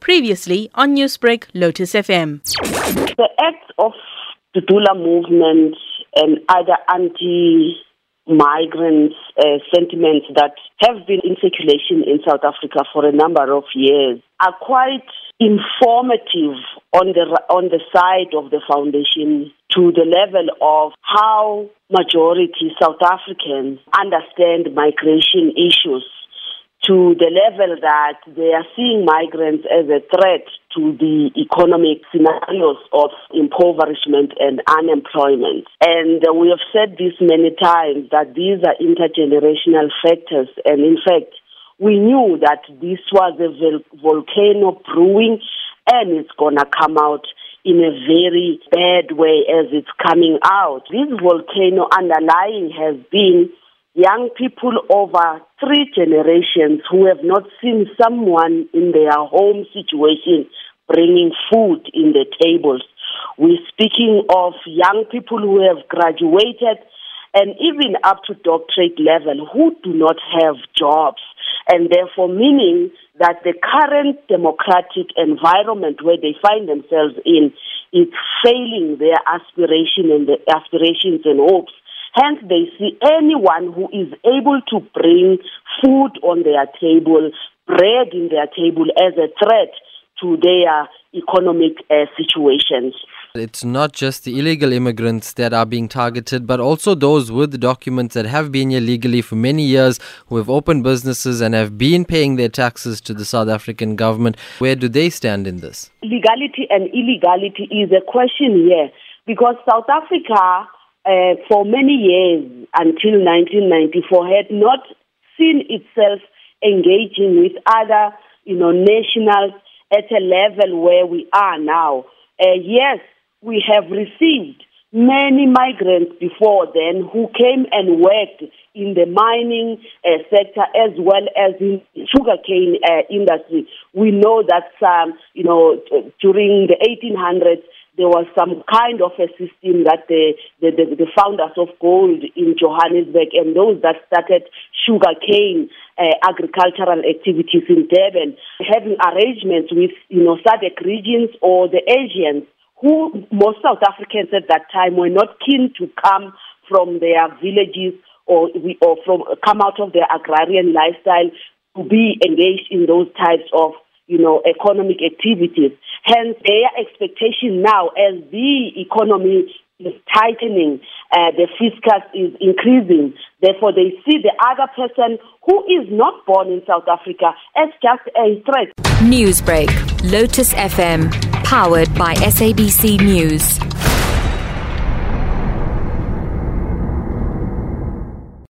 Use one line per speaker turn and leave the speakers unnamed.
Previously on Newsbreak, Lotus FM.
The acts of the Dudula movement and other anti migrant uh, sentiments that have been in circulation in South Africa for a number of years are quite informative on the on the side of the foundation to the level of how majority South Africans understand migration issues to the level that they are seeing migrants as a threat to the economic scenarios of impoverishment and unemployment. And we have said this many times that these are intergenerational factors. And in fact, we knew that this was a volcano brewing and it's going to come out in a very bad way as it's coming out. This volcano underlying has been young people over three generations who have not seen someone in their home situation bringing food in the tables. We're speaking of young people who have graduated and even up to doctorate level who do not have jobs and therefore meaning that the current democratic environment where they find themselves in is failing their aspiration and the aspirations and hopes Hence, they see anyone who is able to bring food on their table, bread in their table as a threat to their economic uh, situations.
It's not just the illegal immigrants that are being targeted, but also those with documents that have been here legally for many years, who have opened businesses and have been paying their taxes to the South African government. Where do they stand in this?
Legality and illegality is a question here because South Africa uh, for many years until 1994 had not seen itself engaging with other, you know, nationals at a level where we are now. Uh, yes, we have received many migrants before then who came and worked in the mining uh, sector as well as in sugarcane uh, industry. We know that, um, you know, during the 1800s, there was some kind of a system that the, the, the, the founders of gold in Johannesburg and those that started sugarcane uh, agricultural activities in Durban, having arrangements with, you know, SADC regions or the Asians who most South Africans at that time were not keen to come from their villages or, we, or from come out of their agrarian lifestyle to be engaged in those types of you know economic activities. Hence, their expectation now, as the economy is tightening, uh, the fiscus is increasing. Therefore, they see the other person who is not born in South Africa as just a threat.
Newsbreak, Lotus FM, powered by SABC News.